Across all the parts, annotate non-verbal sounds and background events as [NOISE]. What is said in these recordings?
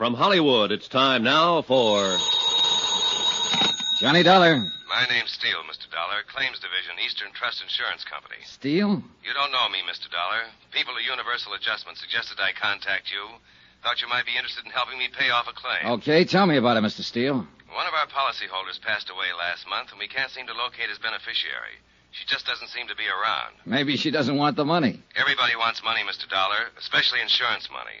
From Hollywood, it's time now for. Johnny Dollar. My name's Steele, Mr. Dollar. Claims Division, Eastern Trust Insurance Company. Steele? You don't know me, Mr. Dollar. People at Universal Adjustment suggested I contact you. Thought you might be interested in helping me pay off a claim. Okay, tell me about it, Mr. Steele. One of our policyholders passed away last month, and we can't seem to locate his beneficiary. She just doesn't seem to be around. Maybe she doesn't want the money. Everybody wants money, Mr. Dollar, especially insurance money.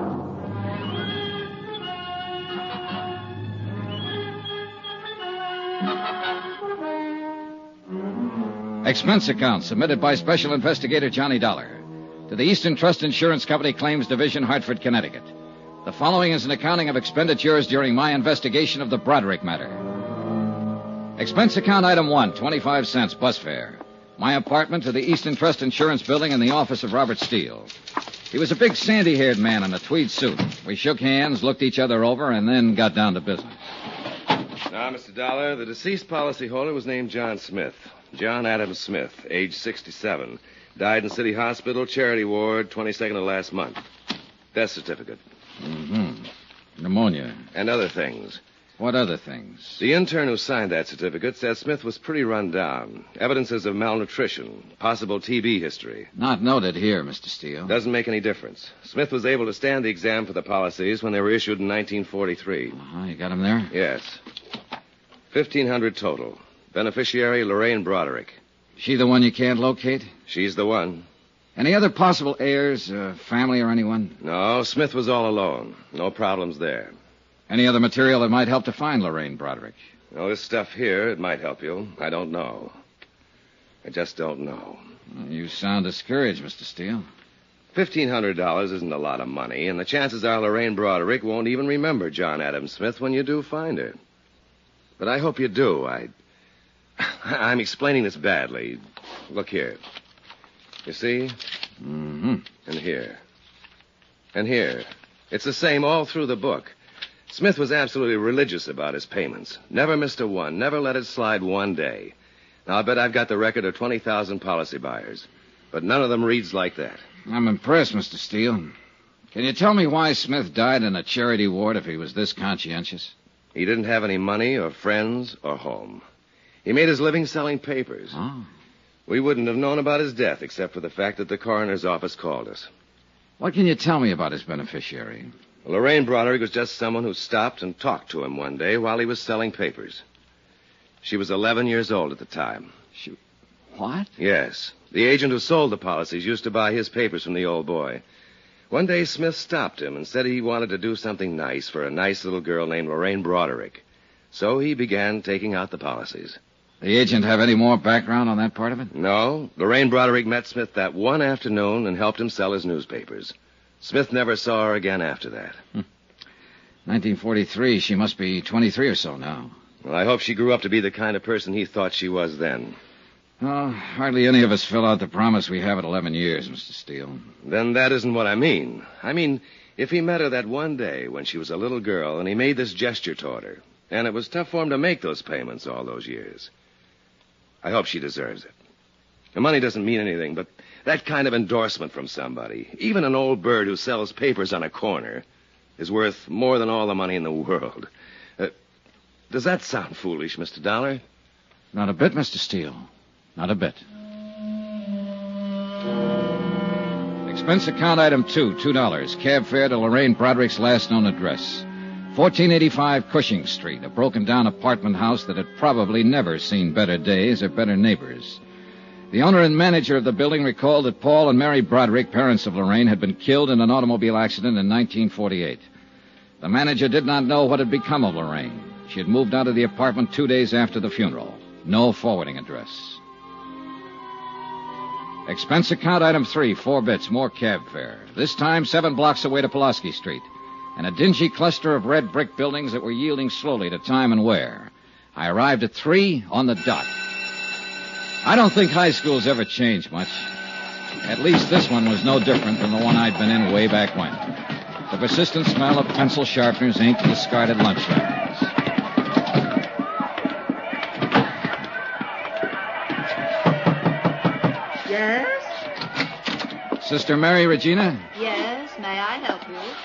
Expense account submitted by Special Investigator Johnny Dollar to the Eastern Trust Insurance Company Claims Division, Hartford, Connecticut. The following is an accounting of expenditures during my investigation of the Broderick matter. Expense account item one, 25 cents bus fare. My apartment to the Eastern Trust Insurance Building in the office of Robert Steele. He was a big sandy haired man in a tweed suit. We shook hands, looked each other over, and then got down to business. Now, Mr. Dollar, the deceased policyholder was named John Smith. John Adams Smith, age 67. Died in City Hospital, Charity Ward, 22nd of last month. Death certificate. Mm-hmm. Pneumonia. And other things. What other things? The intern who signed that certificate said Smith was pretty run down. Evidences of malnutrition, possible TB history. Not noted here, Mr. Steele. Doesn't make any difference. Smith was able to stand the exam for the policies when they were issued in 1943. Uh-huh. You got him there? Yes. 1,500 total. Beneficiary Lorraine Broderick. She the one you can't locate? She's the one. Any other possible heirs, uh, family, or anyone? No, Smith was all alone. No problems there. Any other material that might help to find Lorraine Broderick? No, this stuff here, it might help you. I don't know. I just don't know. Well, you sound discouraged, Mr. Steele. $1,500 isn't a lot of money, and the chances are Lorraine Broderick won't even remember John Adam Smith when you do find her. But I hope you do. I. [LAUGHS] I'm explaining this badly. Look here. You see? Mm-hmm. And here. And here. It's the same all through the book. Smith was absolutely religious about his payments. Never missed a one. Never let it slide one day. Now, I bet I've got the record of 20,000 policy buyers. But none of them reads like that. I'm impressed, Mr. Steele. Can you tell me why Smith died in a charity ward if he was this conscientious? He didn't have any money or friends or home. He made his living selling papers. Oh. We wouldn't have known about his death except for the fact that the coroner's office called us. What can you tell me about his beneficiary? Lorraine Broderick was just someone who stopped and talked to him one day while he was selling papers. She was 11 years old at the time. She... What? Yes. The agent who sold the policies used to buy his papers from the old boy. One day, Smith stopped him and said he wanted to do something nice for a nice little girl named Lorraine Broderick. So he began taking out the policies. The agent have any more background on that part of it? No. Lorraine Broderick met Smith that one afternoon and helped him sell his newspapers. Smith never saw her again after that. Hmm. 1943. She must be 23 or so now. Well, I hope she grew up to be the kind of person he thought she was then. Oh, hardly any of us fill out the promise we have at 11 years, Mr. Steele. Then that isn't what I mean. I mean, if he met her that one day when she was a little girl and he made this gesture toward her, and it was tough for him to make those payments all those years. I hope she deserves it. The money doesn't mean anything, but that kind of endorsement from somebody, even an old bird who sells papers on a corner, is worth more than all the money in the world. Uh, does that sound foolish, Mr. Dollar? Not a bit, Mr. Steele. Not a bit. Expense account item two, two dollars. Cab fare to Lorraine Broderick's last known address. 1485 Cushing Street, a broken down apartment house that had probably never seen better days or better neighbors. The owner and manager of the building recalled that Paul and Mary Broderick, parents of Lorraine, had been killed in an automobile accident in 1948. The manager did not know what had become of Lorraine. She had moved out of the apartment two days after the funeral. No forwarding address. Expense account item three, four bits, more cab fare. This time seven blocks away to Pulaski Street. And a dingy cluster of red brick buildings that were yielding slowly to time and wear. I arrived at three on the dot. I don't think high school's ever changed much. At least this one was no different than the one I'd been in way back when. The persistent smell of pencil sharpeners, ink, discarded lunch wrappings. Yes? Sister Mary Regina? Yes, may I help you?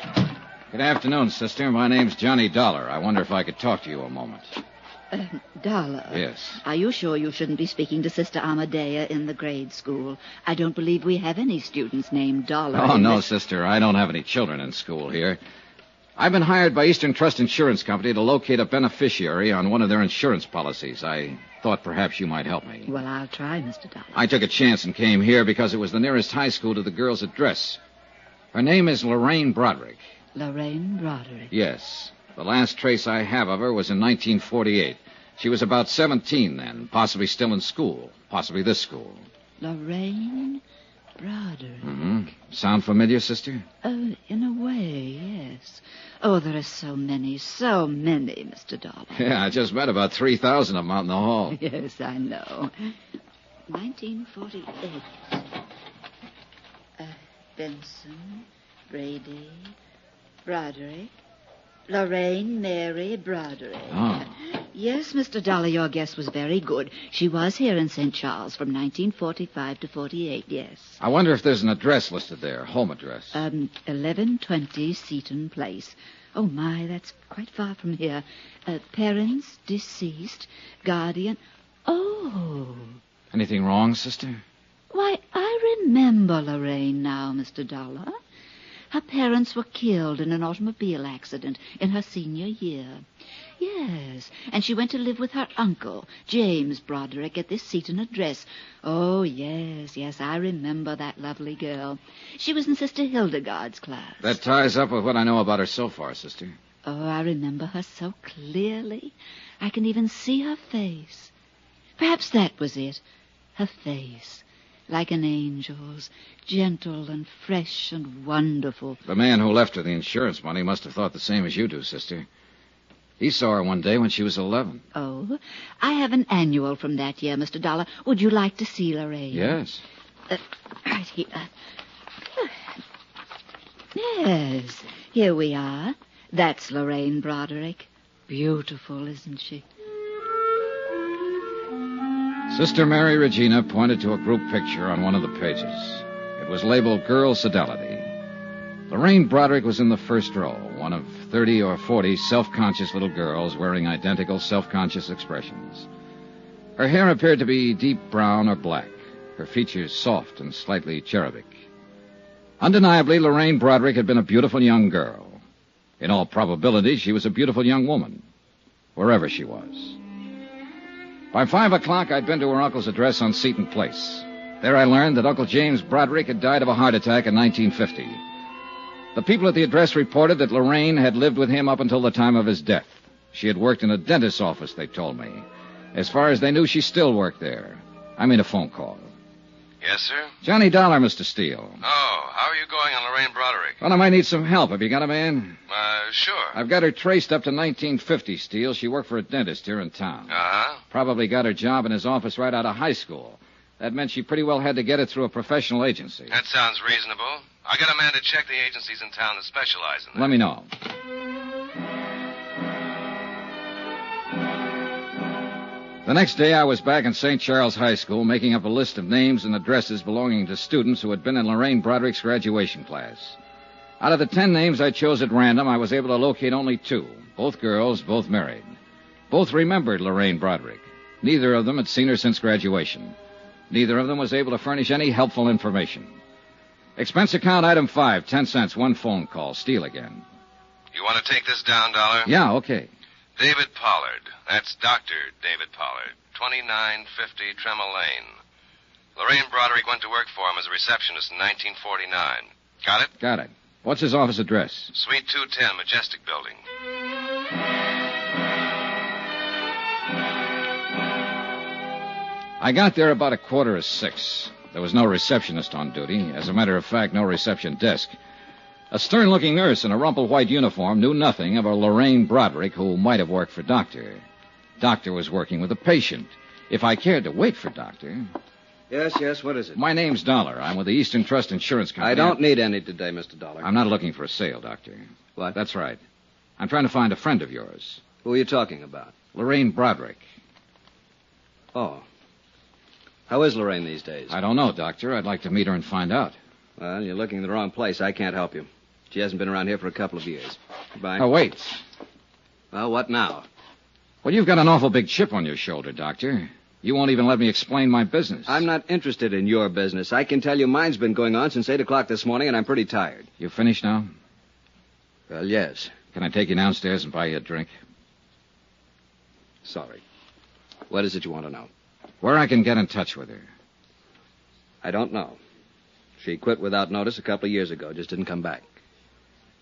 Good afternoon, sister. My name's Johnny Dollar. I wonder if I could talk to you a moment. Uh, Dollar. Yes. Are you sure you shouldn't be speaking to Sister Amadea in the grade school? I don't believe we have any students named Dollar. Oh, no, this- sister. I don't have any children in school here. I've been hired by Eastern Trust Insurance Company to locate a beneficiary on one of their insurance policies. I thought perhaps you might help me. Well, I'll try, Mr. Dollar. I took a chance and came here because it was the nearest high school to the girl's address. Her name is Lorraine Broderick. Lorraine Broderick. Yes. The last trace I have of her was in 1948. She was about 17 then, possibly still in school, possibly this school. Lorraine Broderick. Mm hmm Sound familiar, sister? Oh, in a way, yes. Oh, there are so many, so many, Mr. Dollar. [LAUGHS] Yeah, I just met about 3,000 of them out in the hall. [LAUGHS] Yes, I know. 1948. Uh, Benson, Brady, Broderick, Lorraine Mary Broderick. Oh. Yes, Mr. Dollar, your guess was very good. She was here in St. Charles from 1945 to 48, yes. I wonder if there's an address listed there, home address. Um, 1120 Seaton Place. Oh, my, that's quite far from here. Uh, parents deceased, guardian. Oh, Anything wrong, sister? why, I remember Lorraine now, Mr. Dollar. Her parents were killed in an automobile accident in her senior year. Yes, and she went to live with her uncle, James Broderick, at this Seaton address. Oh, yes, yes, I remember that lovely girl. She was in Sister Hildegard's class. That ties up with what I know about her so far, sister. Oh, I remember her so clearly. I can even see her face. Perhaps that was it. Her face. Like an angel's. Gentle and fresh and wonderful. The man who left her the insurance money must have thought the same as you do, sister. He saw her one day when she was 11. Oh, I have an annual from that year, Mr. Dollar. Would you like to see Lorraine? Yes. Uh, right here. Yes, here we are. That's Lorraine Broderick. Beautiful, isn't she? Sister Mary Regina pointed to a group picture on one of the pages. It was labeled Girl Fidelity. Lorraine Broderick was in the first row, one of 30 or 40 self conscious little girls wearing identical self conscious expressions. Her hair appeared to be deep brown or black, her features soft and slightly cherubic. Undeniably, Lorraine Broderick had been a beautiful young girl. In all probability, she was a beautiful young woman, wherever she was. By five o'clock, I'd been to her uncle's address on Seaton Place. There I learned that Uncle James Broderick had died of a heart attack in 1950. The people at the address reported that Lorraine had lived with him up until the time of his death. She had worked in a dentist's office, they told me. As far as they knew, she still worked there. I made a phone call. Yes, sir? Johnny Dollar, Mr. Steele. Oh, how are you going on Lorraine Broderick? Well, I might need some help. Have you got a man? Uh, sure. I've got her traced up to 1950, Steele. She worked for a dentist here in town. Uh-huh. Probably got her job in his office right out of high school. That meant she pretty well had to get it through a professional agency. That sounds reasonable. I got a man to check the agencies in town that specialize in that. Let me know. The next day, I was back in St. Charles High School making up a list of names and addresses belonging to students who had been in Lorraine Broderick's graduation class. Out of the ten names I chose at random, I was able to locate only two. Both girls, both married. Both remembered Lorraine Broderick. Neither of them had seen her since graduation. Neither of them was able to furnish any helpful information. Expense account item five, ten cents, one phone call. Steele again. You want to take this down, Dollar? Yeah, okay. David Pollard. That's Dr. David Pollard. 2950 Tremel Lane. Lorraine Broderick went to work for him as a receptionist in 1949. Got it? Got it. What's his office address? Suite 210, Majestic Building. I got there about a quarter of six. There was no receptionist on duty. As a matter of fact, no reception desk. A stern looking nurse in a rumpled white uniform knew nothing of a Lorraine Broderick who might have worked for Doctor. Doctor was working with a patient. If I cared to wait for Doctor. Yes, yes, what is it? My name's Dollar. I'm with the Eastern Trust Insurance Company. I don't need any today, Mr. Dollar. I'm not looking for a sale, Doctor. What? That's right. I'm trying to find a friend of yours, Who are you talking about? Lorraine Broderick. Oh. How is Lorraine these days? I don't know, Doctor. I'd like to meet her and find out. Well, you're looking in the wrong place. I can't help you. She hasn't been around here for a couple of years. Goodbye. Oh, wait. Well, what now? Well, you've got an awful big chip on your shoulder, Doctor. You won't even let me explain my business. I'm not interested in your business. I can tell you mine's been going on since 8 o'clock this morning, and I'm pretty tired. You finished now? Well, yes. Can I take you downstairs and buy you a drink? Sorry. What is it you want to know? Where I can get in touch with her. I don't know. She quit without notice a couple of years ago. Just didn't come back.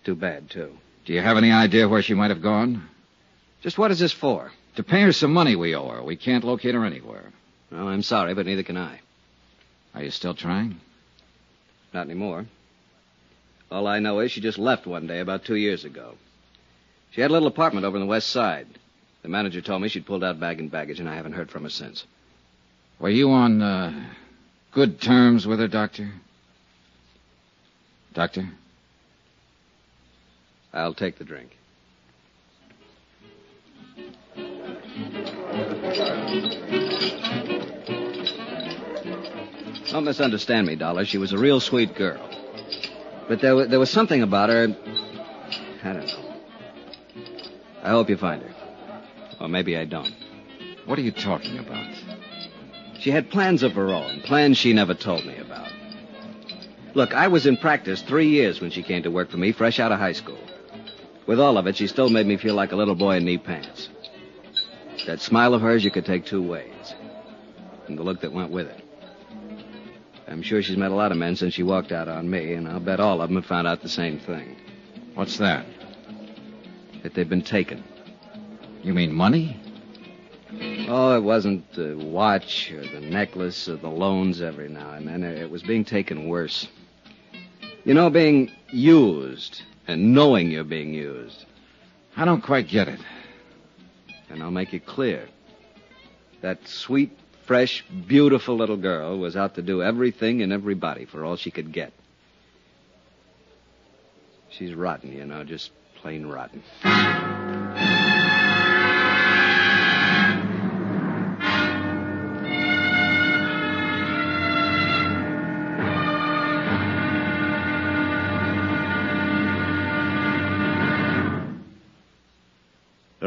Too bad, too. Do you have any idea where she might have gone? Just what is this for? To pay her some money we owe her. We can't locate her anywhere. Well, I'm sorry, but neither can I. Are you still trying? Not anymore. All I know is she just left one day about two years ago. She had a little apartment over on the west side. The manager told me she'd pulled out bag and baggage, and I haven't heard from her since. Were you on uh, good terms with her, Doctor? Doctor? I'll take the drink. Don't misunderstand me, Dollar. She was a real sweet girl. But there, wa- there was something about her. I don't know. I hope you find her. Or maybe I don't. What are you talking about? She had plans of her own, plans she never told me about. Look, I was in practice three years when she came to work for me, fresh out of high school. With all of it, she still made me feel like a little boy in knee pants. That smile of hers you could take two ways. And the look that went with it. I'm sure she's met a lot of men since she walked out on me, and I'll bet all of them have found out the same thing. What's that? That they've been taken. You mean money? Oh, it wasn't the watch or the necklace or the loans every now and then. It was being taken worse. You know, being used and knowing you're being used. I don't quite get it. And I'll make it clear. That sweet, fresh, beautiful little girl was out to do everything and everybody for all she could get. She's rotten, you know, just plain rotten.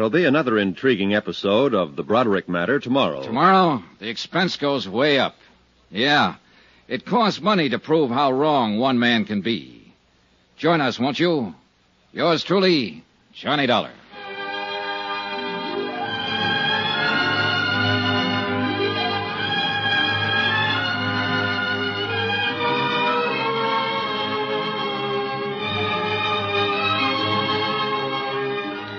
There'll be another intriguing episode of the Broderick matter tomorrow. Tomorrow, the expense goes way up. Yeah. It costs money to prove how wrong one man can be. Join us, won't you? Yours truly, Johnny Dollar.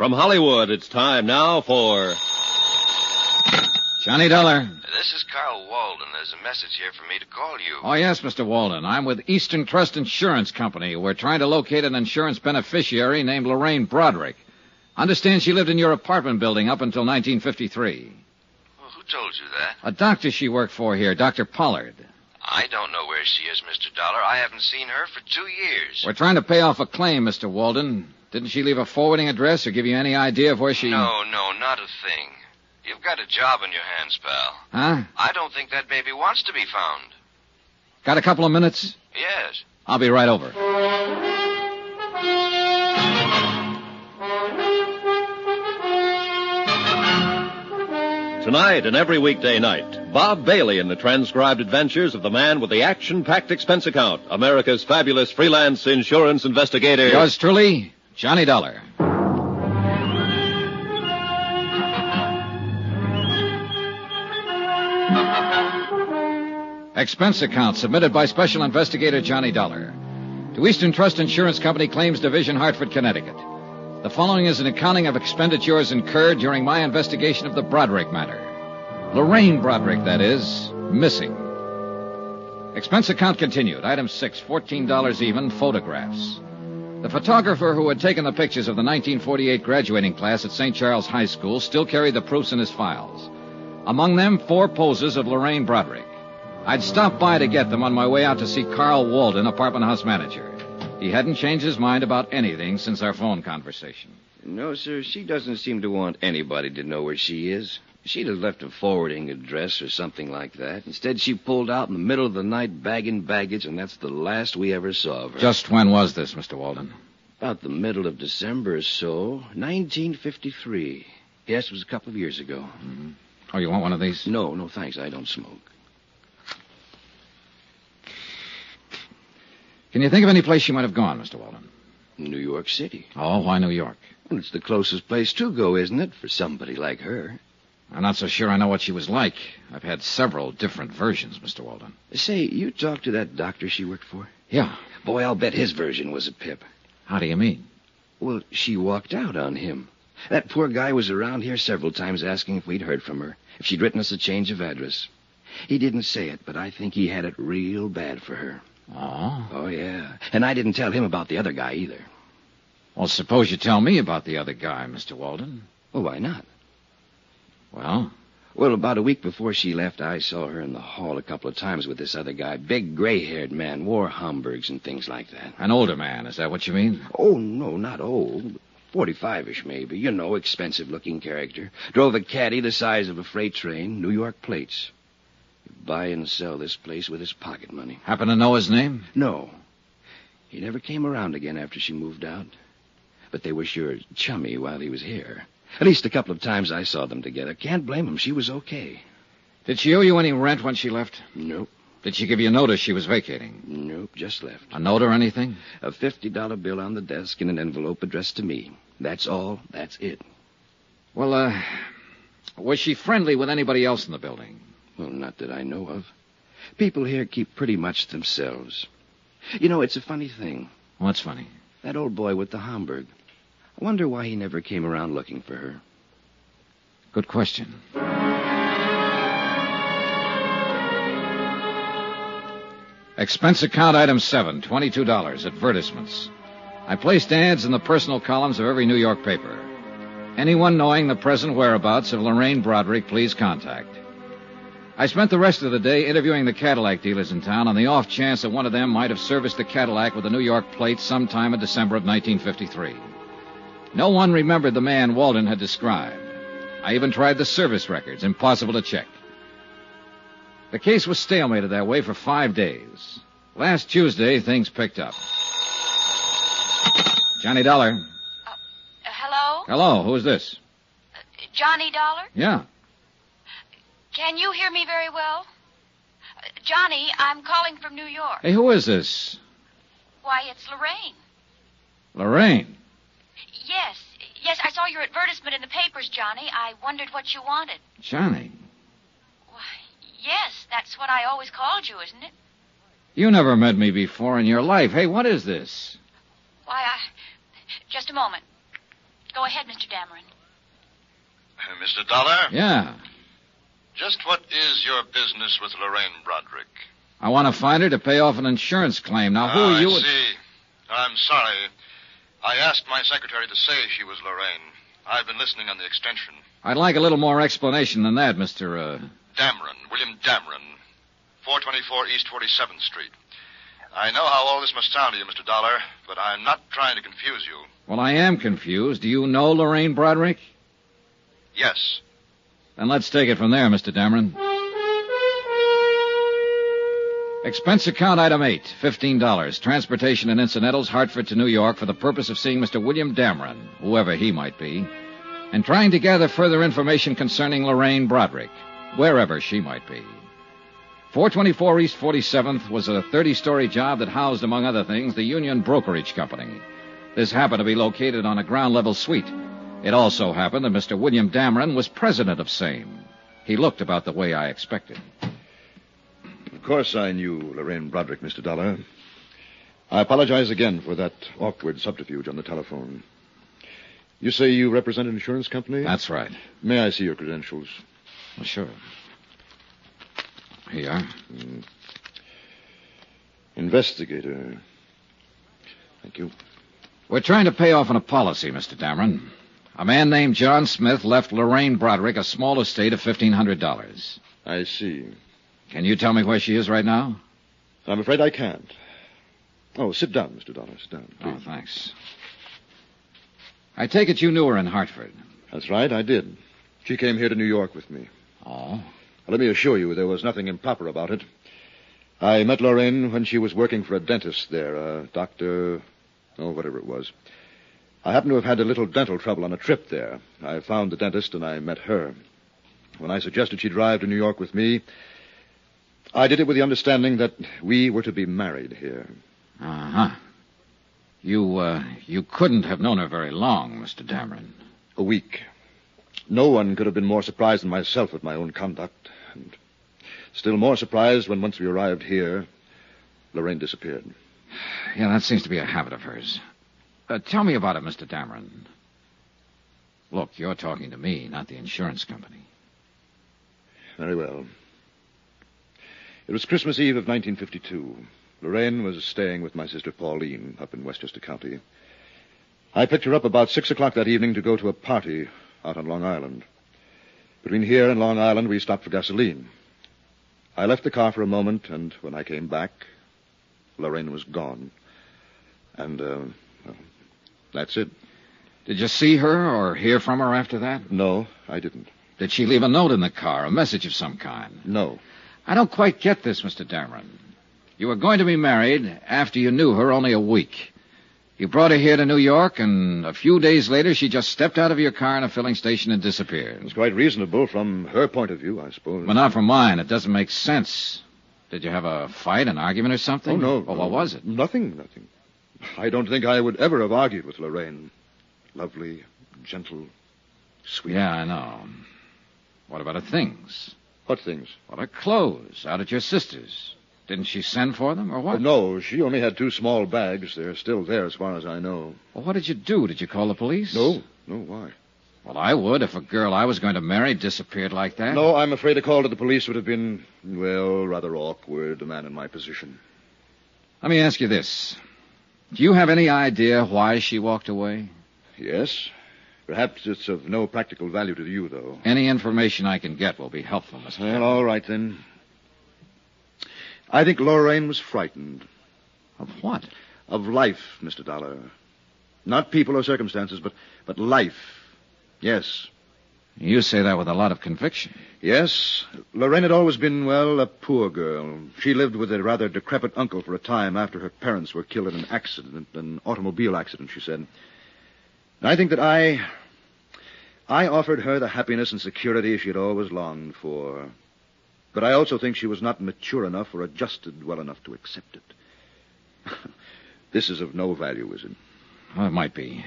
From Hollywood, it's time now for Johnny Dollar. This is Carl Walden. There's a message here for me to call you. Oh, yes, Mr. Walden. I'm with Eastern Trust Insurance Company. We're trying to locate an insurance beneficiary named Lorraine Broderick. Understand she lived in your apartment building up until 1953. Well, who told you that? A doctor she worked for here, Dr. Pollard. I don't know where she is, Mr. Dollar. I haven't seen her for two years. We're trying to pay off a claim, Mr. Walden. Didn't she leave a forwarding address or give you any idea of where she... No, no, not a thing. You've got a job on your hands, pal. Huh? I don't think that baby wants to be found. Got a couple of minutes? Yes. I'll be right over. Tonight and every weekday night, Bob Bailey in the transcribed adventures of the man with the action packed expense account, America's fabulous freelance insurance investigator. Yours truly, Johnny Dollar. Expense account submitted by Special Investigator Johnny Dollar to Eastern Trust Insurance Company Claims Division, Hartford, Connecticut. The following is an accounting of expenditures incurred during my investigation of the Broderick matter. Lorraine Broderick, that is, missing. Expense account continued. Item six, $14 even, photographs. The photographer who had taken the pictures of the 1948 graduating class at St. Charles High School still carried the proofs in his files. Among them, four poses of Lorraine Broderick. I'd stopped by to get them on my way out to see Carl Walden, apartment house manager. He hadn't changed his mind about anything since our phone conversation. No, sir. She doesn't seem to want anybody to know where she is. She'd have left a forwarding address or something like that. Instead, she pulled out in the middle of the night bagging baggage, and that's the last we ever saw of her. Just when was this, Mr. Walden? About the middle of December or so, 1953. Yes, it was a couple of years ago. Mm-hmm. Oh, you want one of these? No, no, thanks. I don't smoke. Can you think of any place she might have gone, Mr. Walden? New York City. Oh, why New York? Well, it's the closest place to go, isn't it, for somebody like her? I'm not so sure I know what she was like. I've had several different versions, Mr. Walden. Say, you talked to that doctor she worked for? Yeah. Boy, I'll bet his version was a pip. How do you mean? Well, she walked out on him. That poor guy was around here several times asking if we'd heard from her, if she'd written us a change of address. He didn't say it, but I think he had it real bad for her. Oh? Oh, yeah. And I didn't tell him about the other guy either. Well, suppose you tell me about the other guy, Mr. Walden. Well, why not? Well, Well, about a week before she left, I saw her in the hall a couple of times with this other guy. Big, gray-haired man, wore Homburgs and things like that. an older man, is that what you mean? Oh, no, not old. Forty-five-ish, maybe. You know, expensive-looking character. Drove a caddy the size of a freight train, New York plates. Buy and sell this place with his pocket money. Happen to know his name? No. He never came around again after she moved out. But they were sure chummy while he was here. At least a couple of times I saw them together. Can't blame him. She was okay. Did she owe you any rent when she left? Nope, Did she give you notice she was vacating? nope, just left. A note or anything? A $50 bill on the desk in an envelope addressed to me. That's all. That's it. Well, uh, was she friendly with anybody else in the building? Well, not that I know of. People here keep pretty much to themselves. You know, it's a funny thing. What's funny? That old boy with the Homburg. Wonder why he never came around looking for her. Good question. Expense account item seven, $22. Advertisements. I placed ads in the personal columns of every New York paper. Anyone knowing the present whereabouts of Lorraine Broderick, please contact. I spent the rest of the day interviewing the Cadillac dealers in town on the off chance that one of them might have serviced the Cadillac with a New York plate sometime in December of 1953. No one remembered the man Walden had described. I even tried the service records. Impossible to check. The case was stalemated that way for five days. Last Tuesday, things picked up. Johnny Dollar. Uh, hello? Hello, who's this? Johnny Dollar? Yeah. Can you hear me very well? Uh, Johnny, I'm calling from New York. Hey, who is this? Why, it's Lorraine. Lorraine. Yes, yes, I saw your advertisement in the papers, Johnny. I wondered what you wanted. Johnny. Why, yes, that's what I always called you, isn't it? You never met me before in your life. Hey, what is this? Why, I. Just a moment. Go ahead, Mr. Dameron. Mr. Dollar? Yeah. Just what is your business with Lorraine Broderick? I want to find her to pay off an insurance claim. Now, who Ah, are you? I see. I'm sorry. I asked my secretary to say she was Lorraine. I've been listening on the extension. I'd like a little more explanation than that, Mr. Uh... Dameron, William Dameron, 424 East 47th Street. I know how all this must sound to you, Mr. Dollar, but I'm not trying to confuse you. Well, I am confused. Do you know Lorraine Broderick? Yes. Then let's take it from there, Mr. Dameron. Expense account item eight, fifteen dollars. Transportation and incidentals, Hartford to New York, for the purpose of seeing Mr. William Dameron, whoever he might be, and trying to gather further information concerning Lorraine Broderick, wherever she might be. 424 East 47th was a 30-story job that housed, among other things, the Union Brokerage Company. This happened to be located on a ground-level suite. It also happened that Mr. William Dameron was president of same. He looked about the way I expected. Of course I knew Lorraine Broderick, Mr. Dollar. I apologize again for that awkward subterfuge on the telephone. You say you represent an insurance company? That's right. May I see your credentials? Well, sure. Here you are. Mm. Investigator. Thank you. We're trying to pay off on a policy, Mr. Dameron. A man named John Smith left Lorraine Broderick a small estate of $1,500. I see. Can you tell me where she is right now? I'm afraid I can't. Oh, sit down, Mr. Dollar. Sit down. Oh, thanks. I take it you knew her in Hartford. That's right, I did. She came here to New York with me. Oh? Let me assure you, there was nothing improper about it. I met Lorraine when she was working for a dentist there, a doctor, oh, whatever it was. I happened to have had a little dental trouble on a trip there. I found the dentist and I met her. When I suggested she drive to New York with me, I did it with the understanding that we were to be married here. Uh-huh. You, uh, you couldn't have known her very long, Mr. Dameron. A week. No one could have been more surprised than myself at my own conduct. And still more surprised when once we arrived here, Lorraine disappeared. Yeah, that seems to be a habit of hers. Uh, tell me about it, Mr. Dameron. Look, you're talking to me, not the insurance company. Very well. It was Christmas Eve of 1952. Lorraine was staying with my sister Pauline up in Westchester County. I picked her up about six o'clock that evening to go to a party out on Long Island. Between here and Long Island, we stopped for gasoline. I left the car for a moment, and when I came back, Lorraine was gone. And, uh, well, that's it. Did you see her or hear from her after that? No, I didn't. Did she leave a note in the car, a message of some kind? No. I don't quite get this, Mr. Dameron. You were going to be married after you knew her only a week. You brought her here to New York, and a few days later, she just stepped out of your car in a filling station and disappeared. It's quite reasonable from her point of view, I suppose. But not from mine. It doesn't make sense. Did you have a fight, an argument, or something? Oh, no. Well, no. what was it? Nothing, nothing. I don't think I would ever have argued with Lorraine. Lovely, gentle, sweet. Yeah, I know. What about her things? What things? What her clothes out at your sister's? Didn't she send for them, or what? Oh, no, she only had two small bags. They're still there as far as I know. Well, what did you do? Did you call the police? No, no, why? Well, I would if a girl I was going to marry disappeared like that. No, I'm afraid a call to the police would have been, well, rather awkward, a man in my position. Let me ask you this. Do you have any idea why she walked away? Yes. Perhaps it's of no practical value to you, though. Any information I can get will be helpful, Mr. Well, all right, then. I think Lorraine was frightened. Of what? Of life, Mr. Dollar. Not people or circumstances, but, but life. Yes. You say that with a lot of conviction. Yes. Lorraine had always been, well, a poor girl. She lived with a rather decrepit uncle for a time after her parents were killed in an accident, an automobile accident, she said. And I think that I. I offered her the happiness and security she had always longed for. But I also think she was not mature enough or adjusted well enough to accept it. [LAUGHS] this is of no value, is it? Well, it might be.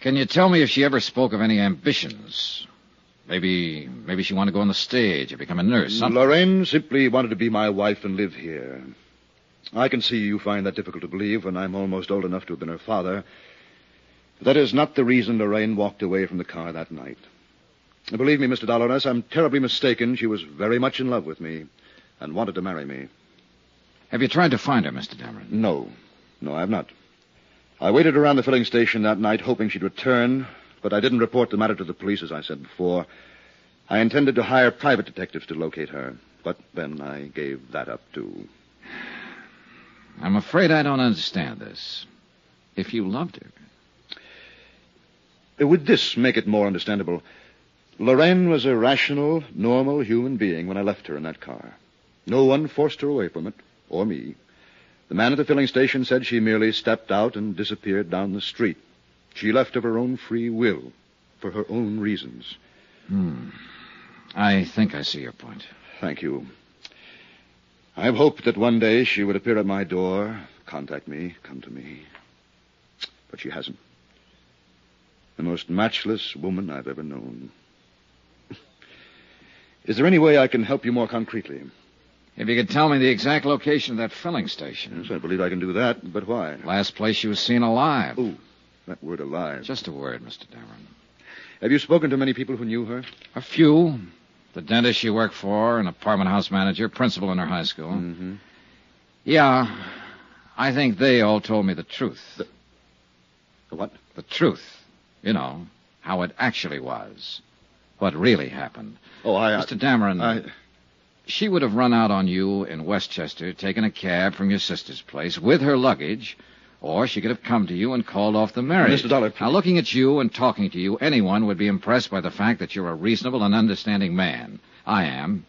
Can you tell me if she ever spoke of any ambitions? Maybe, maybe she wanted to go on the stage or become a nurse. Something. Lorraine simply wanted to be my wife and live here. I can see you find that difficult to believe when I'm almost old enough to have been her father. That is not the reason Lorraine walked away from the car that night. Believe me, Mr. Dollar, unless I'm terribly mistaken, she was very much in love with me and wanted to marry me. Have you tried to find her, Mr. Dameron? No. No, I have not. I waited around the filling station that night hoping she'd return, but I didn't report the matter to the police, as I said before. I intended to hire private detectives to locate her, but then I gave that up, too. I'm afraid I don't understand this. If you loved her. Uh, Would this make it more understandable? Lorraine was a rational, normal human being when I left her in that car. No one forced her away from it, or me. The man at the filling station said she merely stepped out and disappeared down the street. She left of her own free will, for her own reasons. Hmm. I think I see your point. Thank you. I've hoped that one day she would appear at my door, contact me, come to me. But she hasn't. The most matchless woman I've ever known. [LAUGHS] Is there any way I can help you more concretely? If you could tell me the exact location of that filling station. Yes, I believe I can do that, but why? Last place she was seen alive. Oh, that word alive. Just a word, Mr. Dameron. Have you spoken to many people who knew her? A few. The dentist she worked for, an apartment house manager, principal in her high school. Mm-hmm. Yeah, I think they all told me the truth. The, the what? The truth. You know, how it actually was. What really happened. Oh, I... Mr. Dameron, I... she would have run out on you in Westchester, taken a cab from your sister's place with her luggage, or she could have come to you and called off the marriage. Mr. Dollar, please. Now, looking at you and talking to you, anyone would be impressed by the fact that you're a reasonable and understanding man. I am.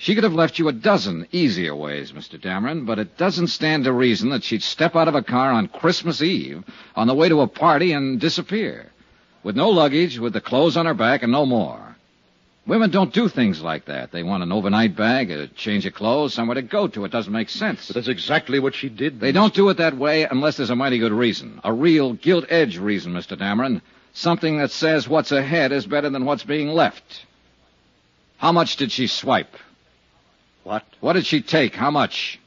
She could have left you a dozen easier ways, Mr. Dameron, but it doesn't stand to reason that she'd step out of a car on Christmas Eve on the way to a party and disappear. With no luggage, with the clothes on her back, and no more. Women don't do things like that. They want an overnight bag, a change of clothes, somewhere to go to. It doesn't make sense. But that's exactly what she did. They don't do it that way unless there's a mighty good reason. A real gilt-edged reason, Mr. Dameron. Something that says what's ahead is better than what's being left. How much did she swipe? What? What did she take? How much?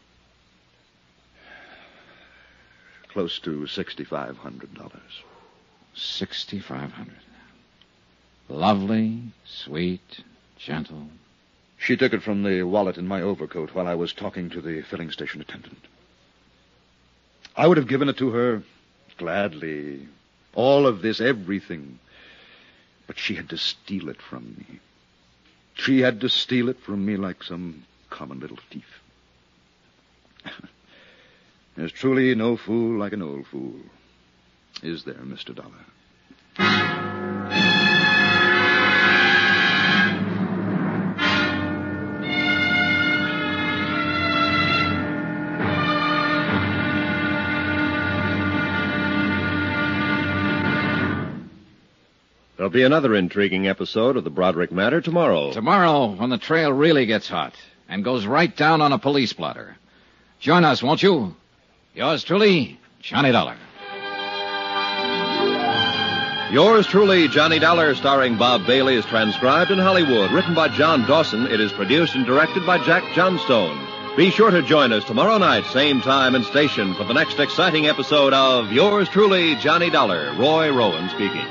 Close to $6,500. Sixty-five hundred. Lovely, sweet, gentle. She took it from the wallet in my overcoat while I was talking to the filling station attendant. I would have given it to her gladly. All of this, everything. But she had to steal it from me. She had to steal it from me like some common little thief. [LAUGHS] There's truly no fool like an old fool. Is there, Mr. Dollar? There'll be another intriguing episode of the Broderick Matter tomorrow. Tomorrow, when the trail really gets hot and goes right down on a police blotter. Join us, won't you? Yours truly, Johnny Dollar. Yours truly, Johnny Dollar, starring Bob Bailey, is transcribed in Hollywood. Written by John Dawson, it is produced and directed by Jack Johnstone. Be sure to join us tomorrow night, same time and station, for the next exciting episode of Yours truly, Johnny Dollar. Roy Rowan speaking.